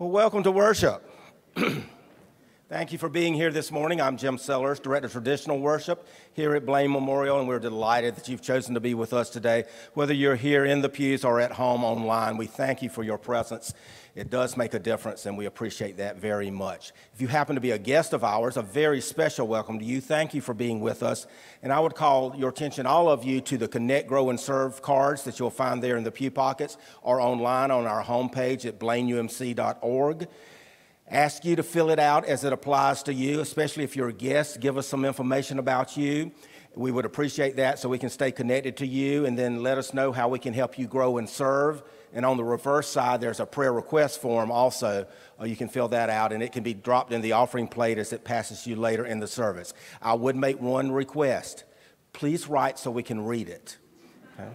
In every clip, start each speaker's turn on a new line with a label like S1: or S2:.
S1: Well, welcome to worship. Thank you for being here this morning. I'm Jim Sellers, Director of Traditional Worship here at Blaine Memorial, and we're delighted that you've chosen to be with us today. Whether you're here in the pews or at home online, we thank you for your presence. It does make a difference, and we appreciate that very much. If you happen to be a guest of ours, a very special welcome to you. Thank you for being with us. And I would call your attention, all of you, to the Connect, Grow, and Serve cards that you'll find there in the pew pockets or online on our homepage at blaineumc.org ask you to fill it out as it applies to you, especially if you're a guest. Give us some information about you. We would appreciate that so we can stay connected to you and then let us know how we can help you grow and serve. And on the reverse side, there's a prayer request form also. You can fill that out and it can be dropped in the offering plate as it passes you later in the service. I would make one request. Please write so we can read it. Okay?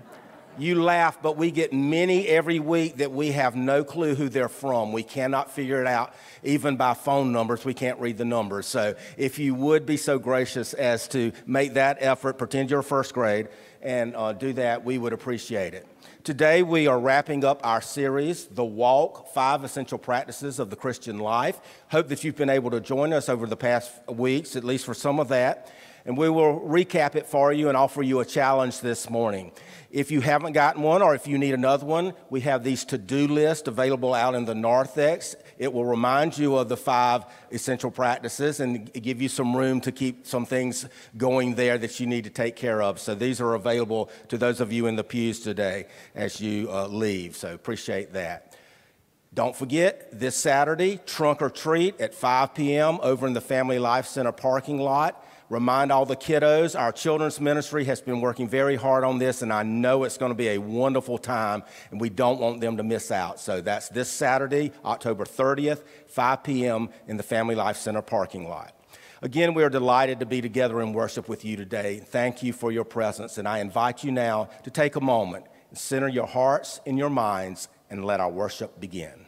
S1: You laugh, but we get many every week that we have no clue who they're from. We cannot figure it out, even by phone numbers. We can't read the numbers. So if you would be so gracious as to make that effort, pretend you're first grade, and uh, do that, we would appreciate it. Today, we are wrapping up our series, The Walk Five Essential Practices of the Christian Life. Hope that you've been able to join us over the past weeks, at least for some of that. And we will recap it for you and offer you a challenge this morning. If you haven't gotten one or if you need another one, we have these to do lists available out in the narthex. It will remind you of the five essential practices and give you some room to keep some things going there that you need to take care of. So these are available to those of you in the pews today as you uh, leave. So appreciate that. Don't forget, this Saturday, trunk or treat at 5 p.m. over in the Family Life Center parking lot remind all the kiddos our children's ministry has been working very hard on this, and I know it's going to be a wonderful time, and we don't want them to miss out. So that's this Saturday, October 30th, 5 p.m. in the Family Life Center parking lot. Again, we are delighted to be together in worship with you today. Thank you for your presence, and I invite you now to take a moment and center your hearts and your minds and let our worship begin.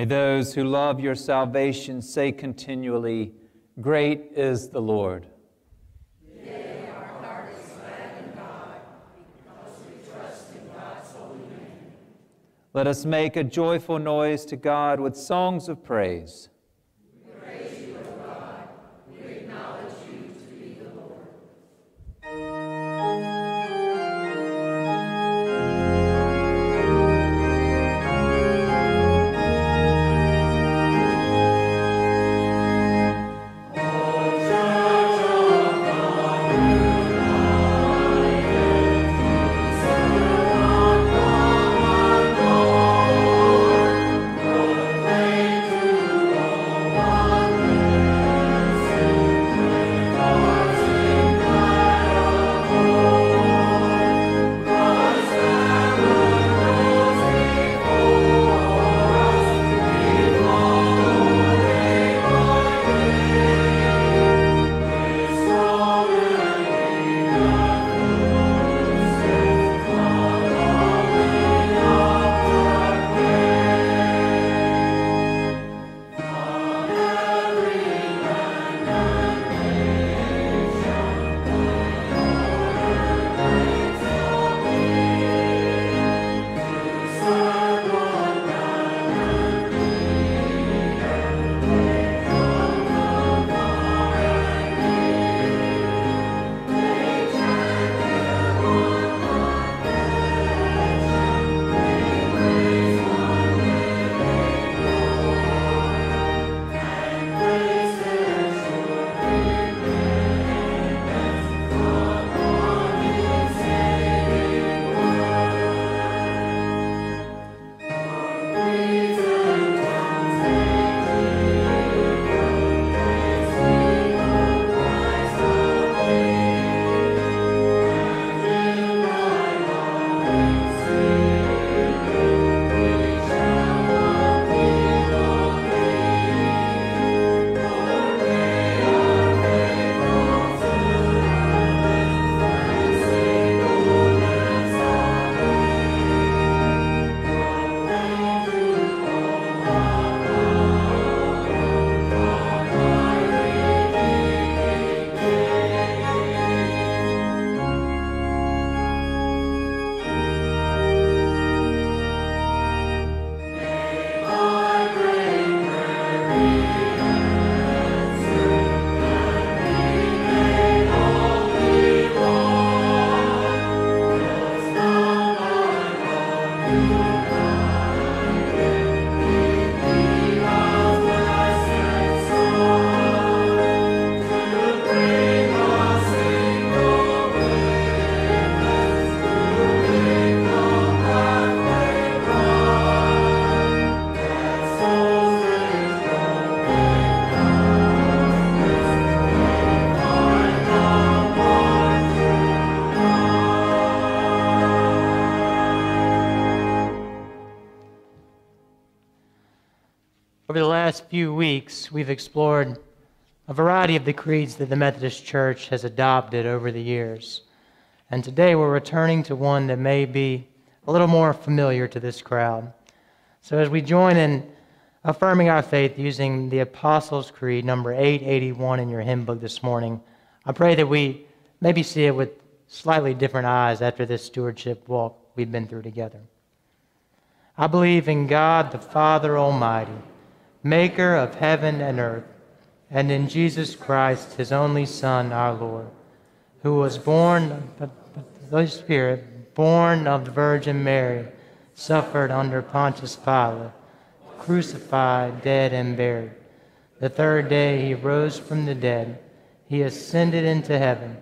S2: May those who love your salvation say continually, Great is the Lord. Let us make a joyful noise to God with songs of praise.
S3: Weeks, we've explored a variety of the creeds that the Methodist Church has adopted over the years. And today we're returning to one that may be a little more familiar to this crowd. So as we join in affirming our faith using the Apostles' Creed, number 881 in your hymn book this morning, I pray that we maybe see it with slightly different eyes after this stewardship walk we've been through together. I believe in God the Father Almighty maker of heaven and earth, and in Jesus Christ, his only Son, our Lord, who was born of the Spirit, born of the Virgin Mary, suffered under Pontius Pilate, crucified, dead, and buried. The third day he rose from the dead. He ascended into heaven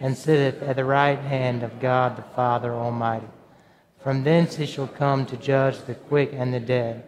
S3: and sitteth at the right hand of God the Father Almighty. From thence he shall come to judge the quick and the dead.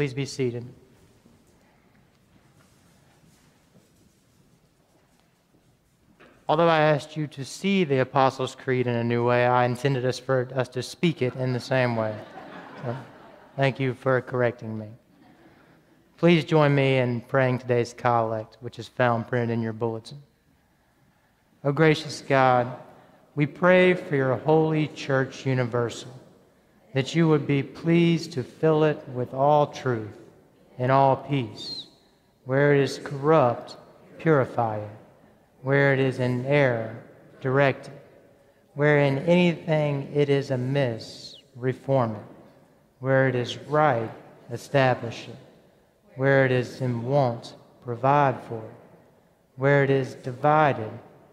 S3: Please be seated. Although I asked you to see the Apostles' Creed in a new way, I intended us for us to speak it in the same way. So, thank you for correcting me. Please join me in praying today's collect, which is found printed in your bulletin. O oh, gracious God, we pray for your holy church universal that you would be pleased to fill it with all truth and all peace. Where it is corrupt, purify it. Where it is in error, direct it. Where in anything it is amiss, reform it. Where it is right, establish it. Where it is in want, provide for it. Where it is divided,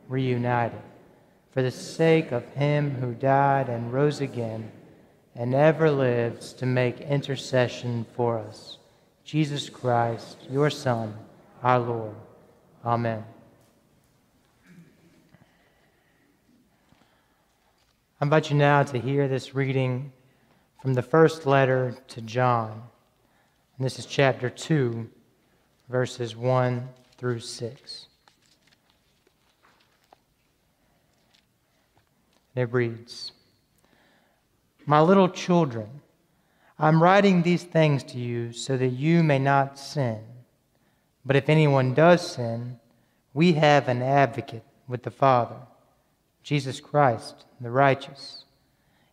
S3: reunite it. For the sake of him who died and rose again, and ever lives to make intercession for us. Jesus Christ, your Son, our Lord. Amen. I invite you now to hear this reading from the first letter to John. And this is chapter 2, verses 1 through 6. It reads my little children, I'm writing these things to you so that you may not sin. But if anyone does sin, we have an advocate with the Father, Jesus Christ, the righteous.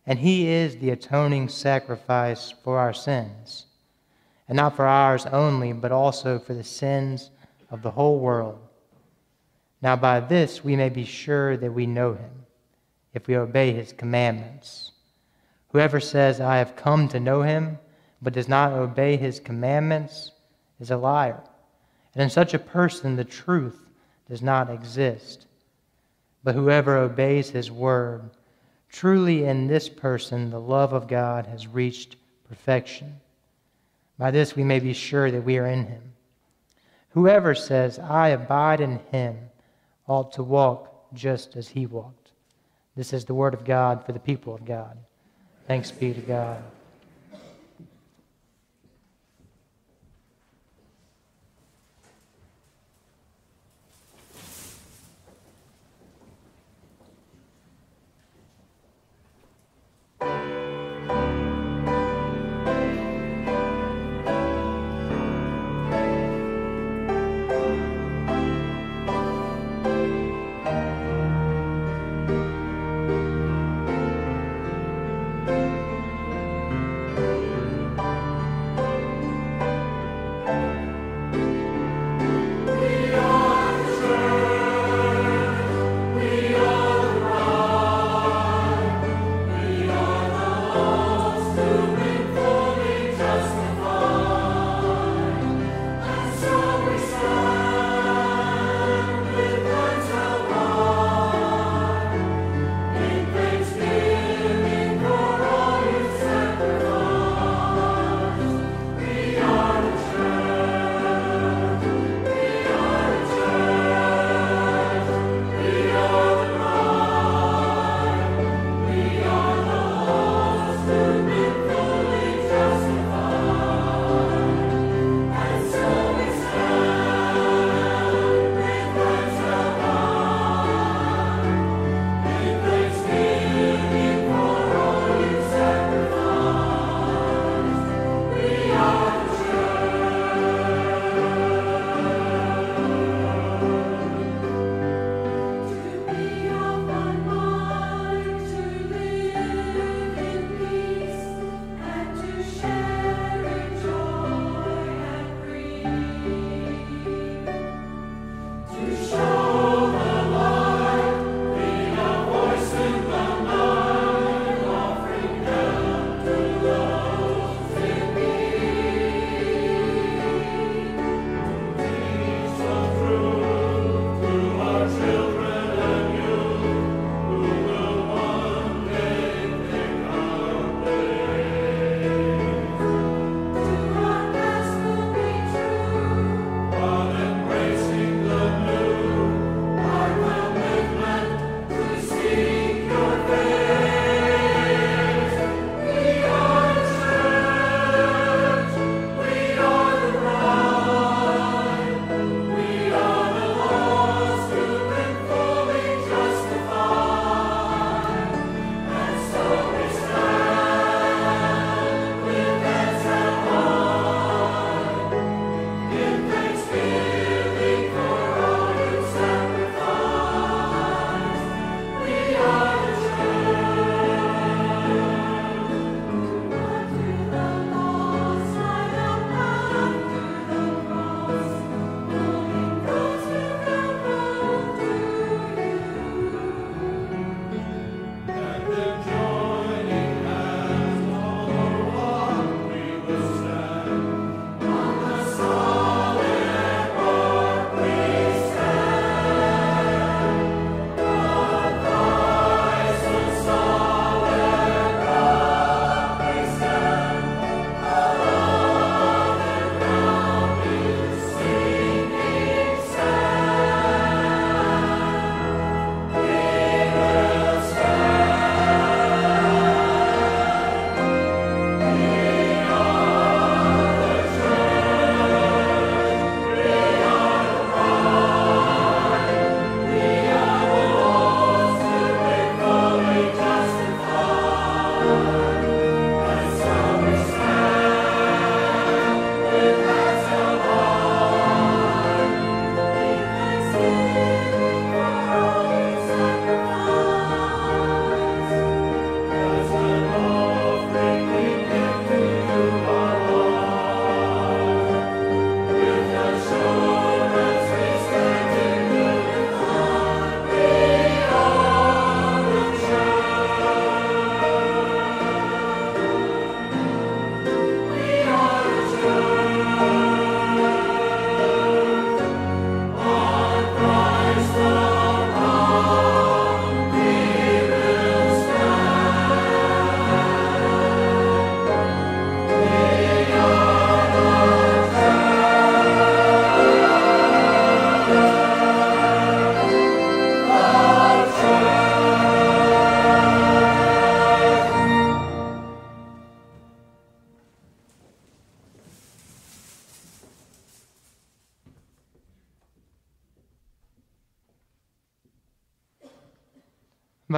S3: And he is the atoning sacrifice for our sins, and not for ours only, but also for the sins of the whole world. Now, by this we may be sure that we know him, if we obey his commandments. Whoever says, I have come to know him, but does not obey his commandments, is a liar. And in such a person, the truth does not exist. But whoever obeys his word, truly in this person, the love of God has reached perfection. By this we may be sure that we are in him. Whoever says, I abide in him, ought to walk just as he walked. This is the word of God for the people of God. Thanks be to God.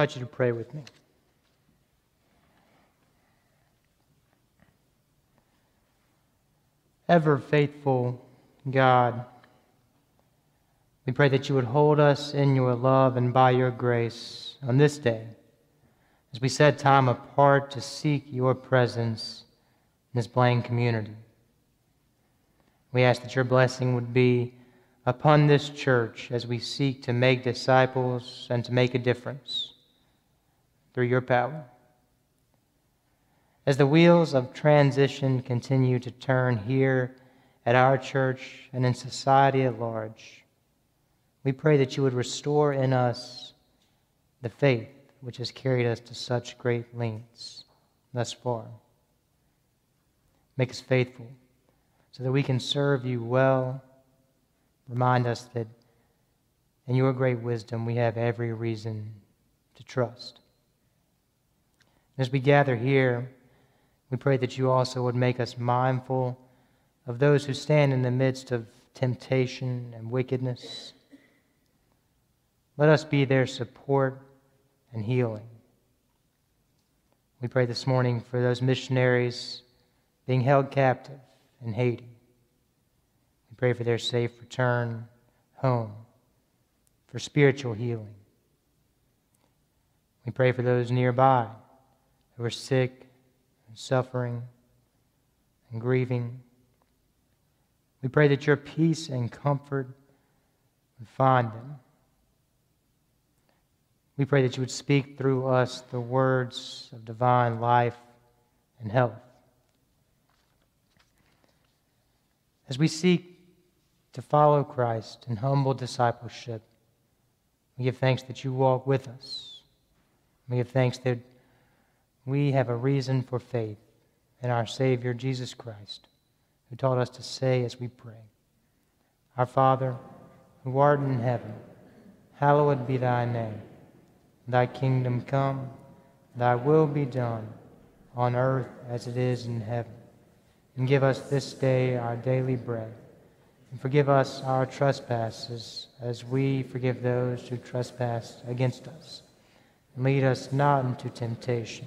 S3: Invite you to pray with me. Ever faithful God, we pray that you would hold us in your love and by your grace on this day as we set time apart to seek your presence in this Blaine community. We ask that your blessing would be upon this church as we seek to make disciples and to make a difference through your power. As the wheels of transition continue to turn here at our church and in society at large, we pray that you would restore in us the faith which has carried us to such great lengths thus far. Make us faithful so that we can serve you well Remind us that in your great wisdom we have every reason to trust. As we gather here, we pray that you also would make us mindful of those who stand in the midst of temptation and wickedness. Let us be their support and healing. We pray this morning for those missionaries being held captive in Haiti. We pray for their safe return home, for spiritual healing. We pray for those nearby who are sick and suffering and grieving. We pray that your peace and comfort would find them. We pray that you would speak through us the words of divine life and health. As we seek to follow Christ in humble discipleship. We give thanks that you walk with us. We give thanks that we have a reason for faith in our Savior, Jesus Christ, who taught us to say as we pray Our Father, who art in heaven, hallowed be thy name. Thy kingdom come, thy will be done, on earth as it is in heaven. And give us this day our daily bread and forgive us our trespasses as we forgive those who trespass against us. And lead us not into temptation,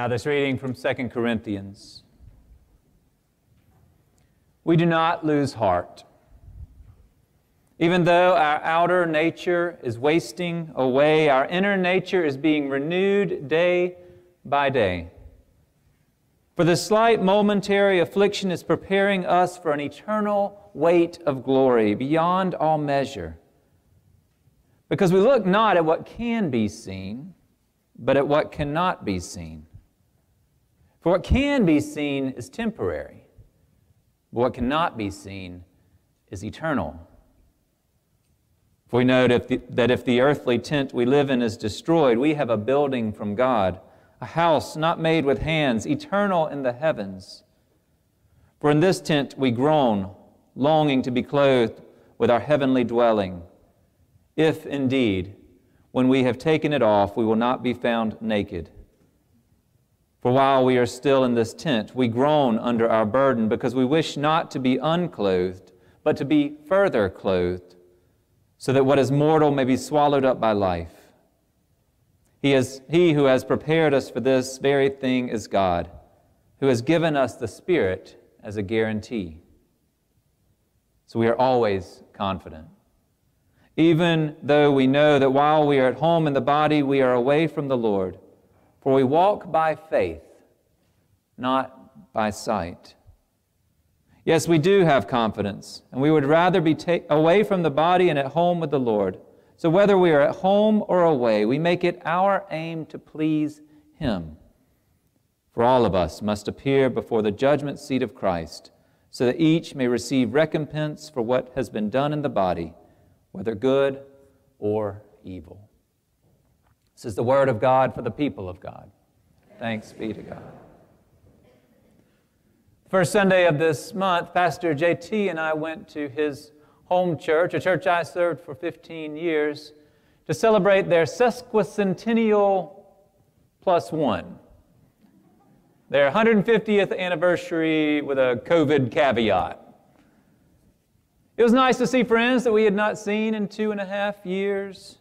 S2: Now, this reading from 2 Corinthians. We do not lose heart. Even though our outer nature is wasting away, our inner nature is being renewed day by day. For the slight momentary affliction is preparing us for an eternal weight of glory beyond all measure. Because we look not at what can be seen, but at what cannot be seen. For what can be seen is temporary, but what cannot be seen is eternal. For we know that if, the, that if the earthly tent we live in is destroyed, we have a building from God, a house not made with hands, eternal in the heavens. For in this tent we groan, longing to be clothed with our heavenly dwelling, if indeed, when we have taken it off, we will not be found naked. For while we are still in this tent, we groan under our burden because we wish not to be unclothed, but to be further clothed so that what is mortal may be swallowed up by life. He, is, he who has prepared us for this very thing is God, who has given us the Spirit as a guarantee. So we are always confident. Even though we know that while we are at home in the body, we are away from the Lord, for we walk by faith, not by sight. Yes, we do have confidence, and we would rather be ta- away from the body and at home with the Lord. So whether we are at home or away, we make it our aim to please Him. For all of us must appear before the judgment seat of Christ, so that each may receive recompense for what has been done in the body, whether good or evil. This is the word of God for the people of God. Thanks be to God. First Sunday of this month, Pastor JT and I went to his home church, a church I served for 15 years, to celebrate their sesquicentennial plus one. Their 150th anniversary with a COVID caveat. It was nice to see friends that we had not seen in two and a half years.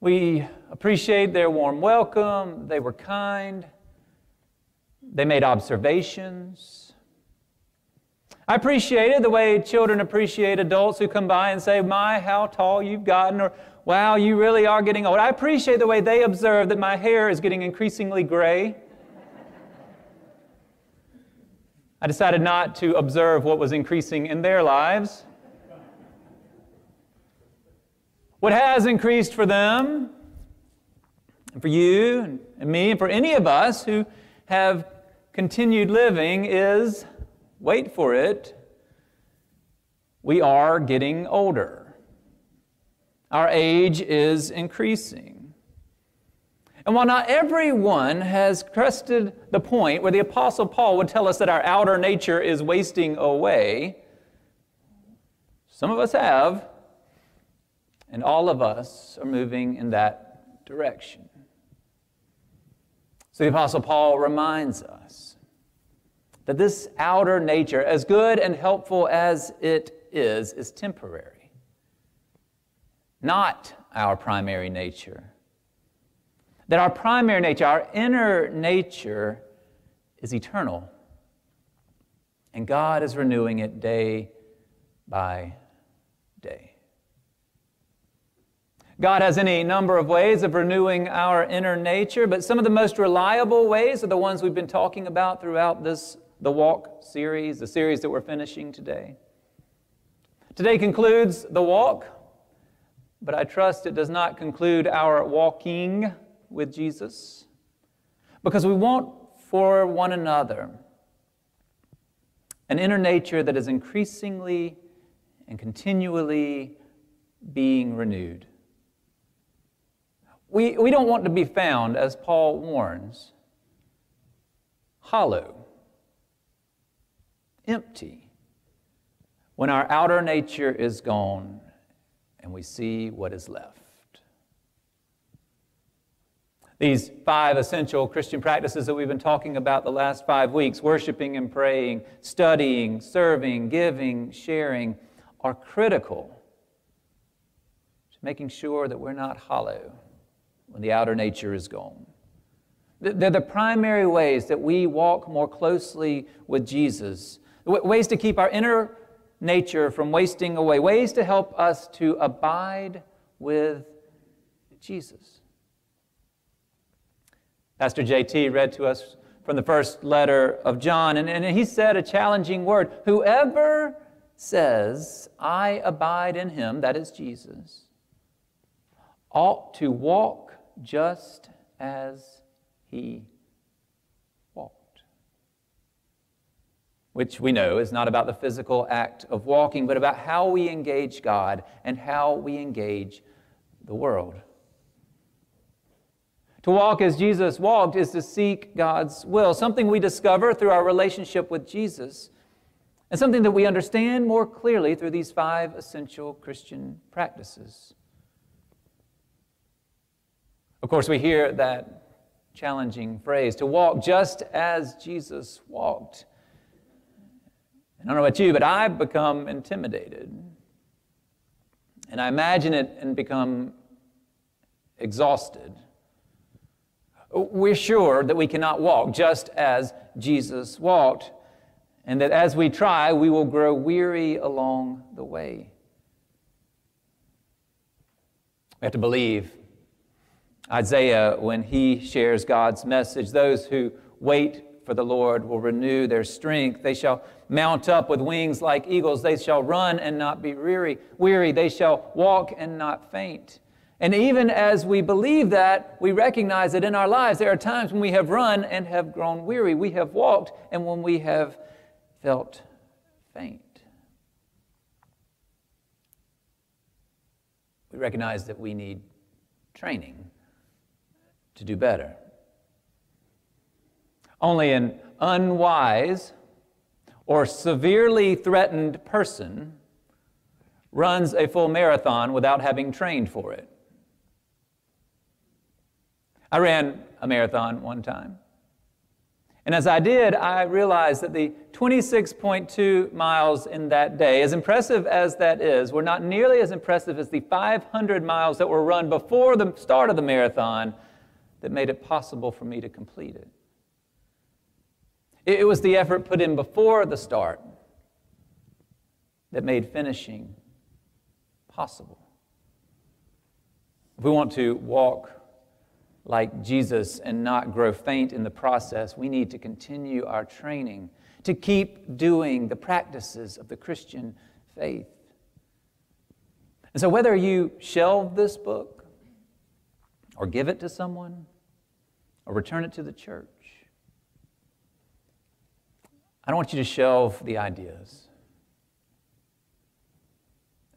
S2: We appreciate their warm welcome, they were kind. They made observations. I appreciated the way children appreciate adults who come by and say, My, how tall you've gotten, or Wow, you really are getting old. I appreciate the way they observe that my hair is getting increasingly gray. I decided not to observe what was increasing in their lives. What has increased for them, and for you, and me, and for any of us who have continued living is wait for it, we are getting older. Our age is increasing. And while not everyone has crested the point where the Apostle Paul would tell us that our outer nature is wasting away, some of us have, and all of us are moving in that direction. So the Apostle Paul reminds us that this outer nature, as good and helpful as it is, is temporary, not our primary nature. That our primary nature, our inner nature, is eternal. And God is renewing it day by day. God has any number of ways of renewing our inner nature, but some of the most reliable ways are the ones we've been talking about throughout this the Walk series, the series that we're finishing today. Today concludes the walk, but I trust it does not conclude our walking with Jesus because we want for one another an inner nature that is increasingly and continually being renewed. We, we don't want to be found, as Paul warns, hollow, empty, when our outer nature is gone and we see what is left. These five essential Christian practices that we've been talking about the last five weeks worshiping and praying, studying, serving, giving, sharing are critical to making sure that we're not hollow when the outer nature is gone. They're the primary ways that we walk more closely with Jesus, ways to keep our inner nature from wasting away, ways to help us to abide with Jesus. Pastor JT read to us from the first letter of John, and, and he said a challenging word Whoever says, I abide in him, that is Jesus, ought to walk just as he walked. Which we know is not about the physical act of walking, but about how we engage God and how we engage the world. To walk as Jesus walked is to seek God's will, something we discover through our relationship with Jesus, and something that we understand more clearly through these five essential Christian practices. Of course, we hear that challenging phrase to walk just as Jesus walked. I don't know about you, but I've become intimidated. And I imagine it and become exhausted. We're sure that we cannot walk just as Jesus walked, and that as we try, we will grow weary along the way. We have to believe Isaiah when he shares God's message. Those who wait for the Lord will renew their strength. They shall mount up with wings like eagles. They shall run and not be weary. Weary. They shall walk and not faint. And even as we believe that, we recognize that in our lives there are times when we have run and have grown weary. We have walked and when we have felt faint. We recognize that we need training to do better. Only an unwise or severely threatened person runs a full marathon without having trained for it. I ran a marathon one time. And as I did, I realized that the 26.2 miles in that day, as impressive as that is, were not nearly as impressive as the 500 miles that were run before the start of the marathon that made it possible for me to complete it. It was the effort put in before the start that made finishing possible. If we want to walk like Jesus and not grow faint in the process, we need to continue our training to keep doing the practices of the Christian faith. And so, whether you shelve this book or give it to someone or return it to the church, I don't want you to shelve the ideas.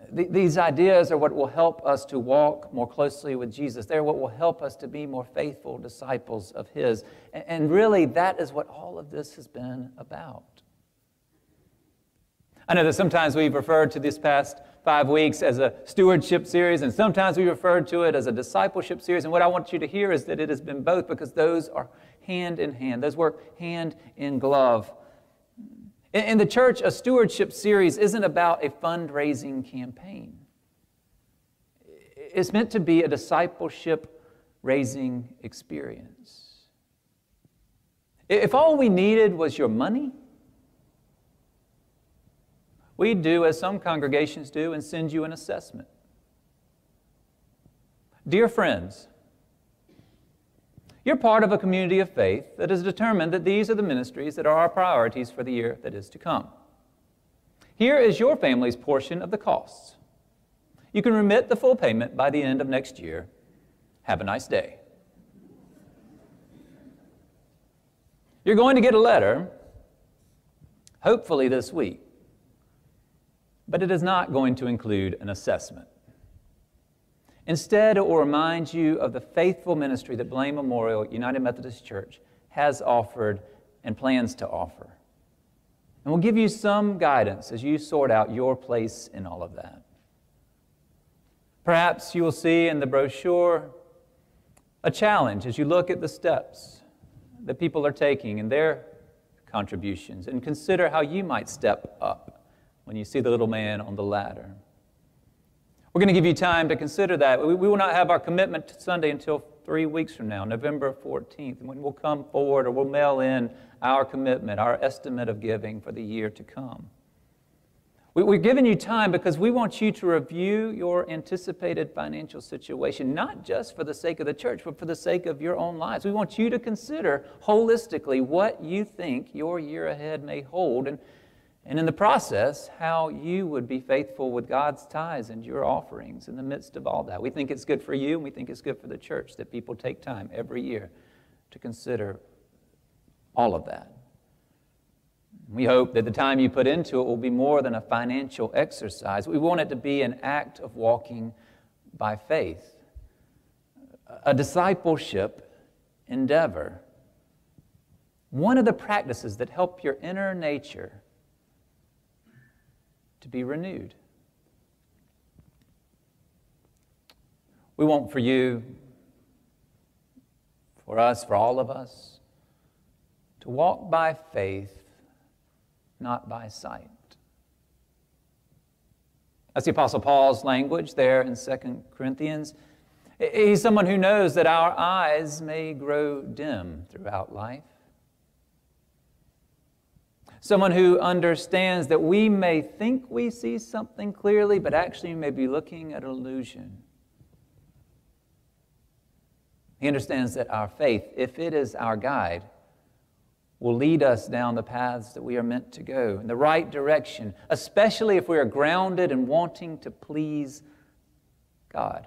S2: These ideas are what will help us to walk more closely with Jesus. They're what will help us to be more faithful disciples of His. And really, that is what all of this has been about. I know that sometimes we've referred to this past five weeks as a stewardship series, and sometimes we refer to it as a discipleship series. And what I want you to hear is that it has been both because those are hand in hand, those work hand in glove. In the church, a stewardship series isn't about a fundraising campaign. It's meant to be a discipleship raising experience. If all we needed was your money, we'd do as some congregations do and send you an assessment. Dear friends, you're part of a community of faith that has determined that these are the ministries that are our priorities for the year that is to come. Here is your family's portion of the costs. You can remit the full payment by the end of next year. Have a nice day. You're going to get a letter, hopefully this week, but it is not going to include an assessment. Instead, it will remind you of the faithful ministry that Belin Memorial United Methodist Church has offered and plans to offer. And we'll give you some guidance as you sort out your place in all of that. Perhaps you will see in the brochure a challenge as you look at the steps that people are taking in their contributions and consider how you might step up when you see the little man on the ladder. We're going to give you time to consider that. We, we will not have our commitment to Sunday until three weeks from now, November 14th, when we'll come forward or we'll mail in our commitment, our estimate of giving for the year to come. We're giving you time because we want you to review your anticipated financial situation, not just for the sake of the church, but for the sake of your own lives. We want you to consider holistically what you think your year ahead may hold, and, and in the process, how you would be faithful with God's tithes and your offerings in the midst of all that. We think it's good for you, and we think it's good for the church that people take time every year to consider all of that. We hope that the time you put into it will be more than a financial exercise. We want it to be an act of walking by faith, a discipleship endeavor. One of the practices that help your inner nature to be renewed. We want for you, for us, for all of us, to walk by faith not by sight. That's the Apostle Paul's language there in 2 Corinthians. He's someone who knows that our eyes may grow dim throughout life. Someone who understands that we may think we see something clearly, but actually may be looking at illusion. He understands that our faith, if it is our guide, will lead us down the paths that we are meant to go in the right direction, especially if we are grounded and wanting to please God.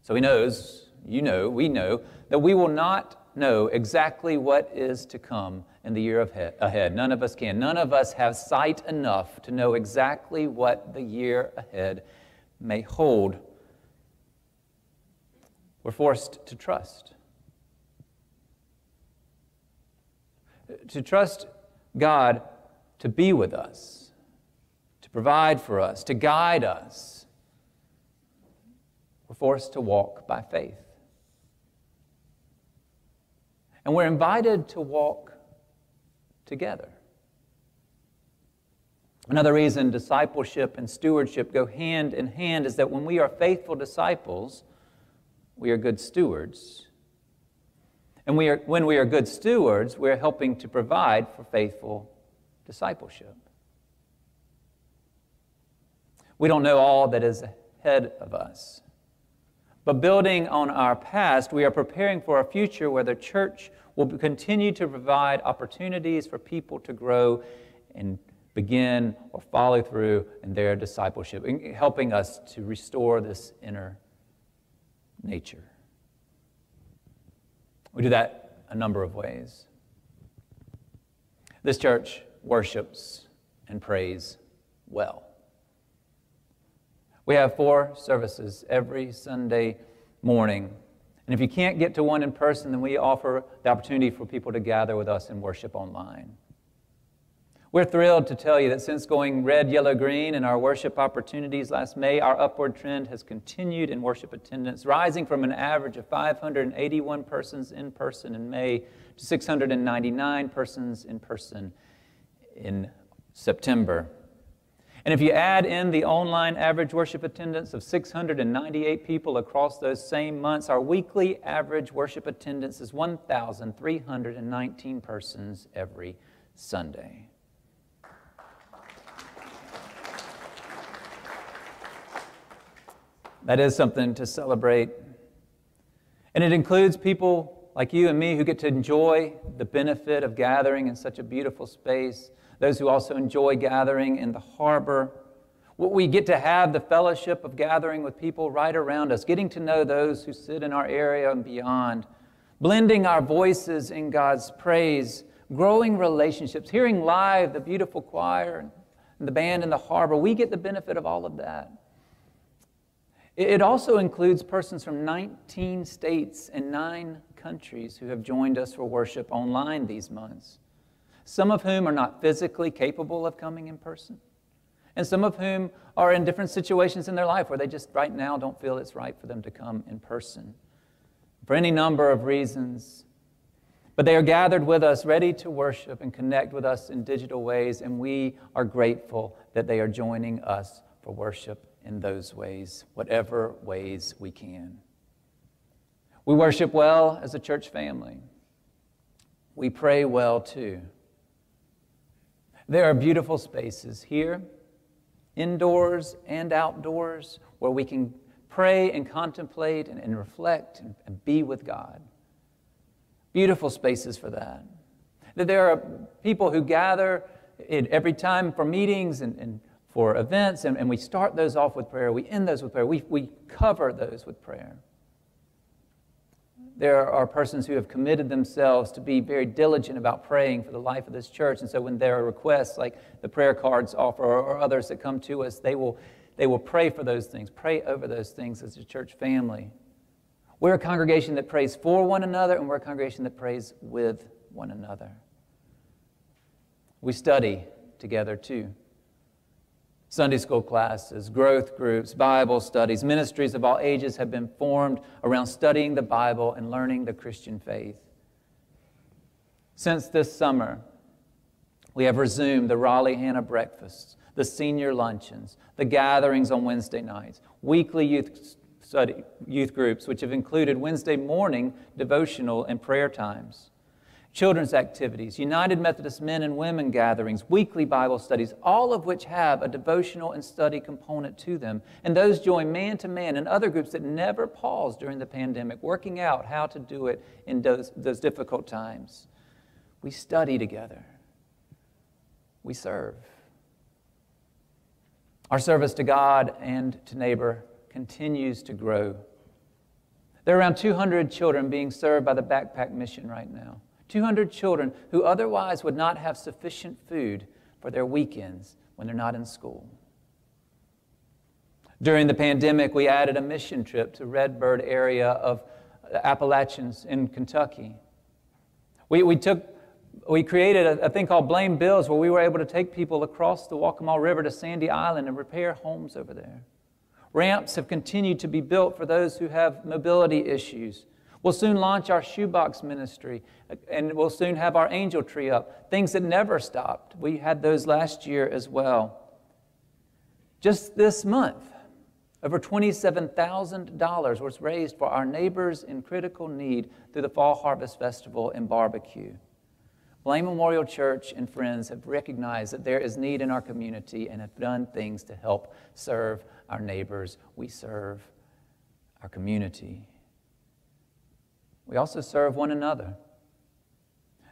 S2: So he knows, you know, we know, that we will not know exactly what is to come in the year ahead. None of us can. None of us have sight enough to know exactly what the year ahead may hold. We're forced to trust. to trust God to be with us, to provide for us, to guide us, we're forced to walk by faith. And we're invited to walk together. Another reason discipleship and stewardship go hand in hand is that when we are faithful disciples, we are good stewards and we are, when we are good stewards, we're helping to provide for faithful discipleship. We don't know all that is ahead of us. But building on our past, we are preparing for a future where the church will continue to provide opportunities for people to grow and begin or follow through in their discipleship, helping us to restore this inner nature. We do that a number of ways. This church worships and prays well. We have four services every Sunday morning. And if you can't get to one in person, then we offer the opportunity for people to gather with us and worship online. We're thrilled to tell you that since going red, yellow, green in our worship opportunities last May, our upward trend has continued in worship attendance, rising from an average of 581 persons in person in May to 699 persons in person in September. And if you add in the online average worship attendance of 698 people across those same months, our weekly average worship attendance is 1,319 persons every Sunday. That is something to celebrate. And it includes people like you and me who get to enjoy the benefit of gathering in such a beautiful space, those who also enjoy gathering in the harbor. We get to have the fellowship of gathering with people right around us, getting to know those who sit in our area and beyond, blending our voices in God's praise, growing relationships, hearing live the beautiful choir and the band in the harbor. We get the benefit of all of that. It also includes persons from 19 states and nine countries who have joined us for worship online these months, some of whom are not physically capable of coming in person, and some of whom are in different situations in their life where they just right now don't feel it's right for them to come in person. For any number of reasons, But they are gathered with us, ready to worship and connect with us in digital ways, and we are grateful that they are joining us for worship in those ways, whatever ways we can. We worship well as a church family. We pray well too. There are beautiful spaces here, indoors and outdoors, where we can pray and contemplate and, and reflect and, and be with God. Beautiful spaces for that. That there are people who gather every time for meetings and, and for events, and, and, we start those off with prayer. We end those with prayer. We, we cover those with prayer. There are persons who have committed themselves to be very diligent about praying for the life of this church. And so when there are requests like the prayer cards offer or, others that come to us, they will, they will pray for those things, pray over those things as a church family. We're a congregation that prays for one another, and we're a congregation that prays with one another. We study together too. Sunday school classes, growth groups, Bible studies, ministries of all ages have been formed around studying the Bible and learning the Christian faith. Since this summer, we have resumed the Raleigh Hannah breakfasts, the senior luncheons, the gatherings on Wednesday nights, weekly youth, study, youth groups, which have included Wednesday morning devotional and prayer times children's activities, United Methodist men and women gatherings, weekly Bible studies, all of which have a devotional and study component to them. And those join man to man and other groups that never paused during the pandemic, working out how to do it in those, those difficult times. We study together, we serve. Our service to God and to neighbor continues to grow. There are around 200 children being served by the Backpack Mission right now. 200 children who otherwise would not have sufficient food for their weekends when they're not in school. During the pandemic, we added a mission trip to Redbird area of Appalachians in Kentucky. We, we, took, we created a, a thing called Belin Bills where we were able to take people across the Waccamaw River to Sandy Island and repair homes over there. Ramps have continued to be built for those who have mobility issues. We'll soon launch our shoebox ministry, and we'll soon have our angel tree up. Things that never stopped. We had those last year as well. Just this month, over $27,000 was raised for our neighbors in critical need through the Fall Harvest Festival and barbecue. Belin Memorial Church and friends have recognized that there is need in our community and have done things to help serve our neighbors. We serve our community we also serve one another.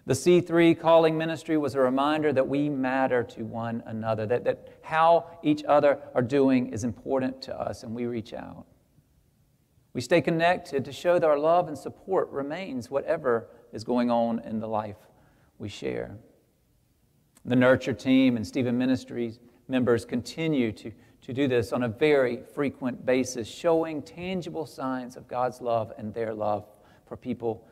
S2: The C3 calling ministry was a reminder that we matter to one another, that, that how each other are doing is important to us, and we reach out. We stay connected to show that our love and support remains whatever is going on in the life we share. The Nurture team and Stephen Ministries members continue to, to do this on a very frequent basis, showing tangible signs of God's love and their love for people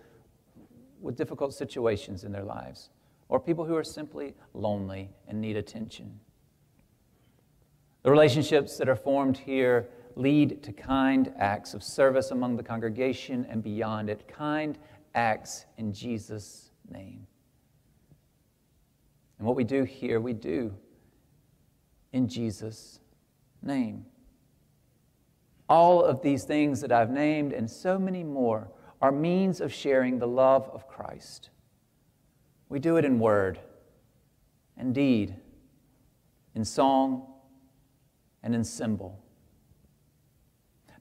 S2: with difficult situations in their lives or people who are simply lonely and need attention. The relationships that are formed here lead to kind acts of service among the congregation and beyond it, kind acts in Jesus' name. And what we do here, we do in Jesus' name. All of these things that I've named and so many more are means of sharing the love of Christ. We do it in word and deed, in song and in symbol.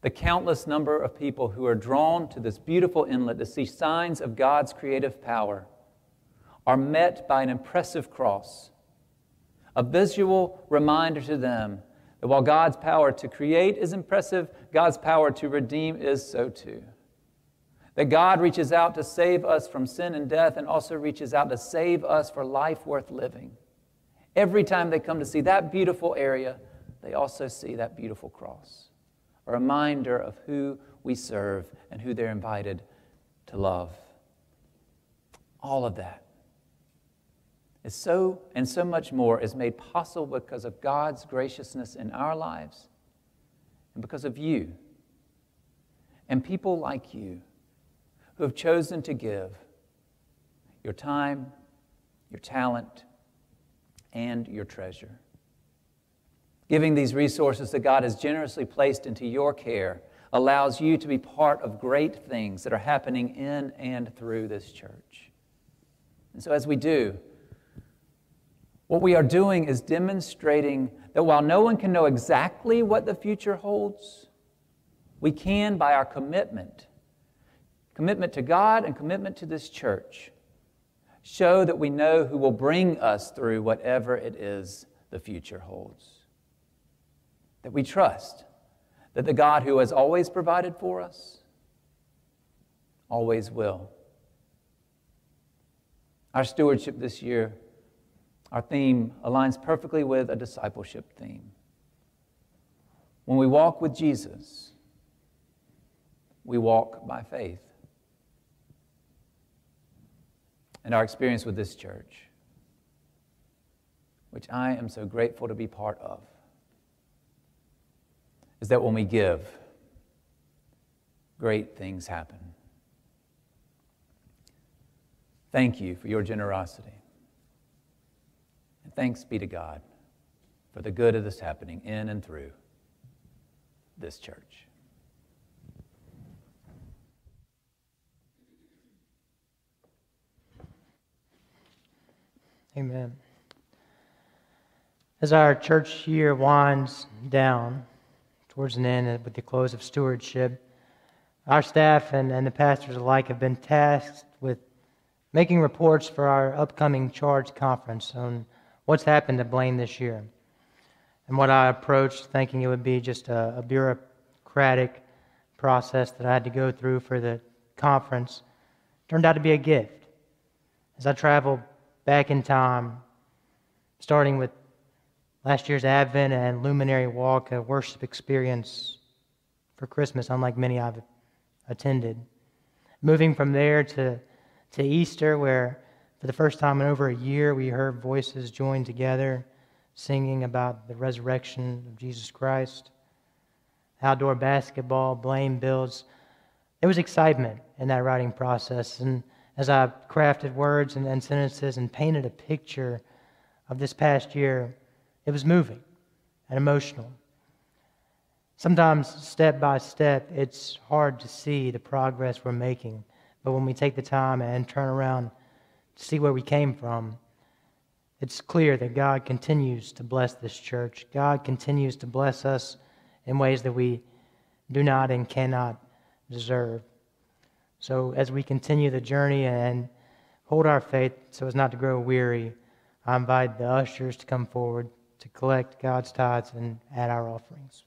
S2: The countless number of people who are drawn to this beautiful inlet to see signs of God's creative power are met by an impressive cross, a visual reminder to them that while God's power to create is impressive, God's power to redeem is so too. That God reaches out to save us from sin and death and also reaches out to save us for life worth living. Every time they come to see that beautiful area, they also see that beautiful cross. A reminder of who we serve and who they're invited to love. All of that is so and so much more is made possible because of God's graciousness in our lives and because of you and people like you who have chosen to give your time, your talent, and your treasure. Giving these resources that God has generously placed into your care allows you to be part of great things that are happening in and through this church. And so, as we do, what we are doing is demonstrating that while no one can know exactly what the future holds, we can, by our commitment, commitment to God and commitment to this church, show that we know who will bring us through whatever it is the future holds. That we trust that the God who has always provided for us always will. Our stewardship this year, our theme aligns perfectly with a discipleship theme. When we walk with Jesus, we walk by faith. And our experience with this church, which I am so grateful to be part of, is that when we give, great things happen. Thank you for your generosity. And thanks be to God for the good of this happening in and through this church.
S3: Amen. As our church year winds down towards an end with the close of stewardship, our staff and, and the pastors alike have been tasked with making reports for our upcoming charge conference on what's happened to Belin this year. And what I approached thinking it would be just a, a bureaucratic process that I had to go through for the conference turned out to be a gift. As I traveled back in time, starting with last year's Advent and Luminary Walk, a worship experience for Christmas, unlike many I've attended. Moving from there to, to Easter, where for the first time in over a year we heard voices join together singing about the resurrection of Jesus Christ. Outdoor basketball, Belin builds. There was excitement in that writing process. And as I crafted words and, and sentences and painted a picture of this past year, it was moving and emotional. Sometimes, step by step, it's hard to see the progress we're making. But when we take the time and turn around to see where we came from, it's clear that God continues to bless this church. God continues to bless us in ways that we do not and cannot deserve. So, as we continue the journey and hold our faith so as not to grow weary, I invite the ushers to come forward to collect God's tithes and add our offerings.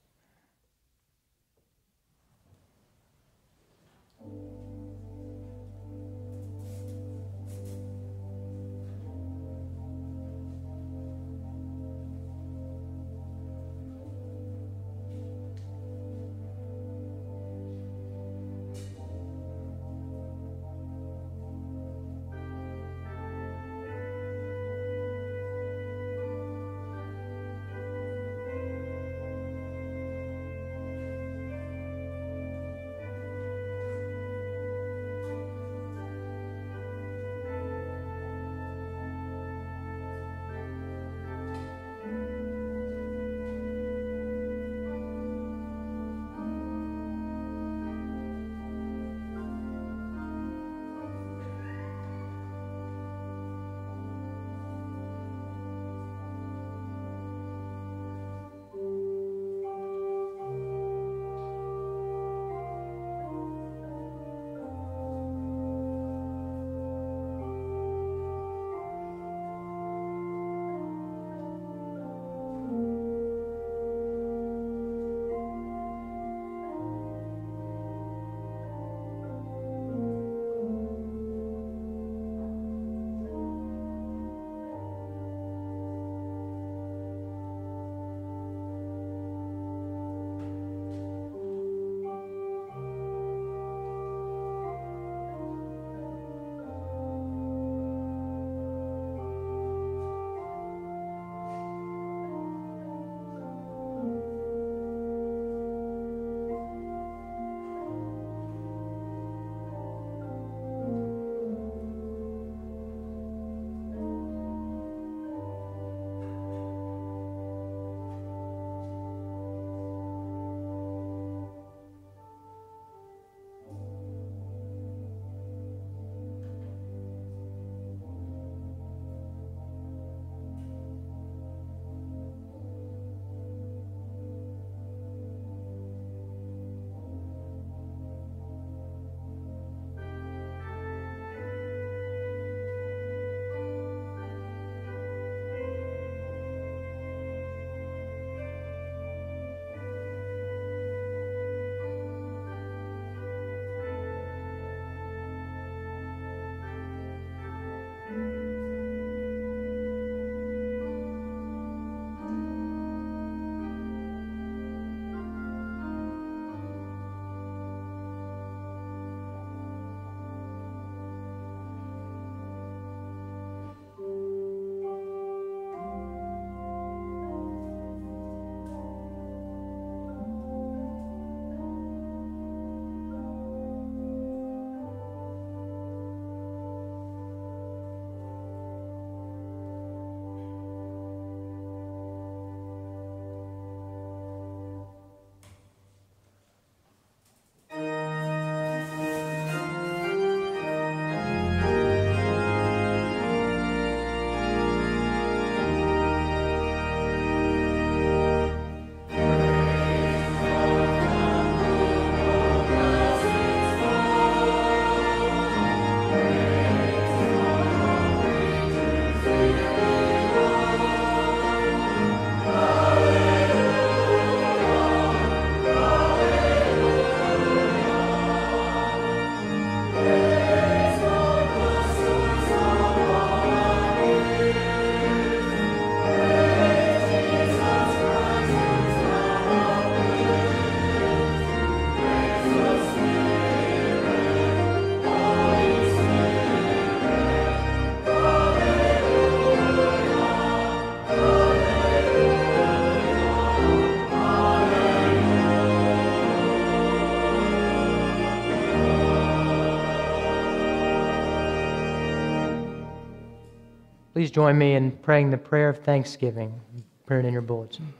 S3: Join me in praying the prayer of thanksgiving printed in your bulletin.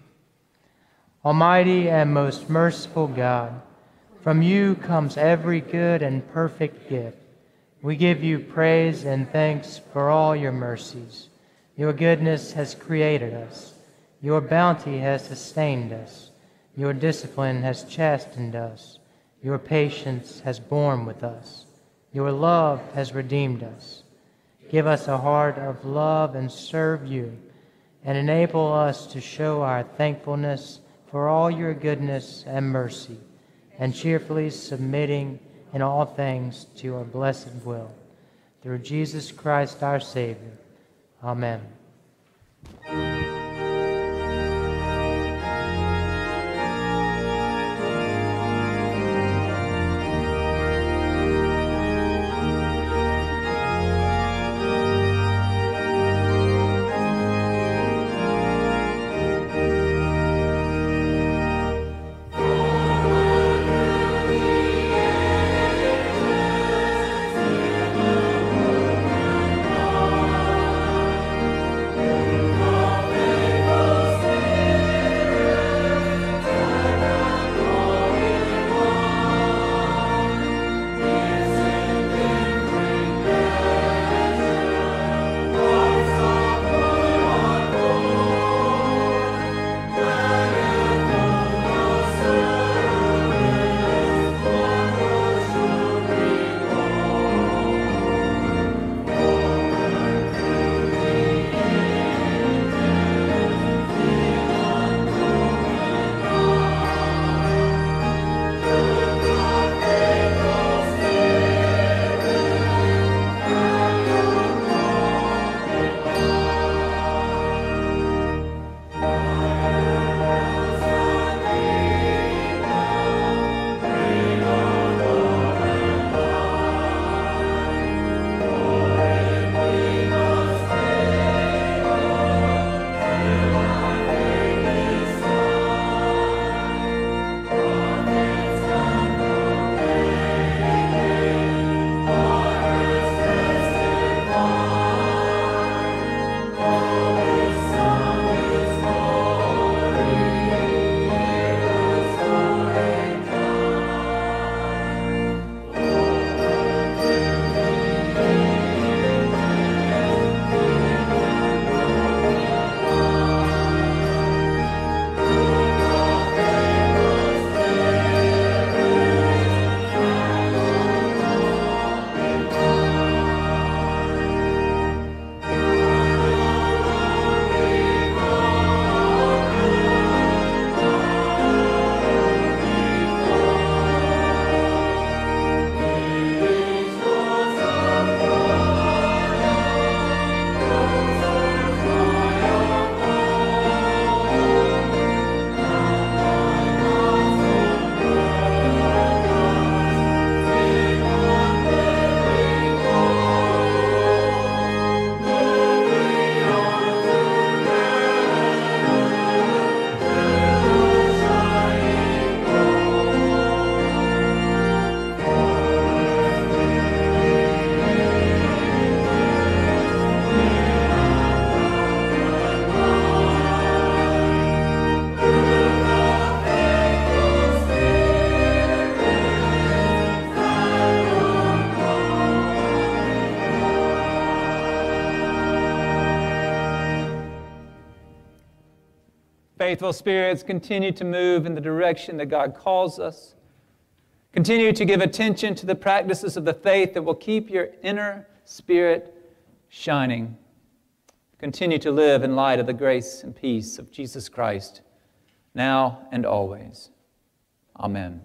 S3: Almighty and most merciful God, from you comes every good and perfect gift. We give you praise and thanks for all your mercies. Your goodness has created us. Your bounty has sustained us. Your discipline has chastened us. Your patience has borne with us. Your love has redeemed us. Give us a heart of love and serve you, and enable us to show our thankfulness for all your goodness and mercy, and cheerfully submitting in all things to your blessed will. Through Jesus Christ our Savior. Amen.
S2: Faithful spirits, continue to move in the direction that God calls us. Continue to give attention to the practices of the faith that will keep your inner spirit shining. Continue to live in light of the grace and peace of Jesus Christ, now and always. Amen.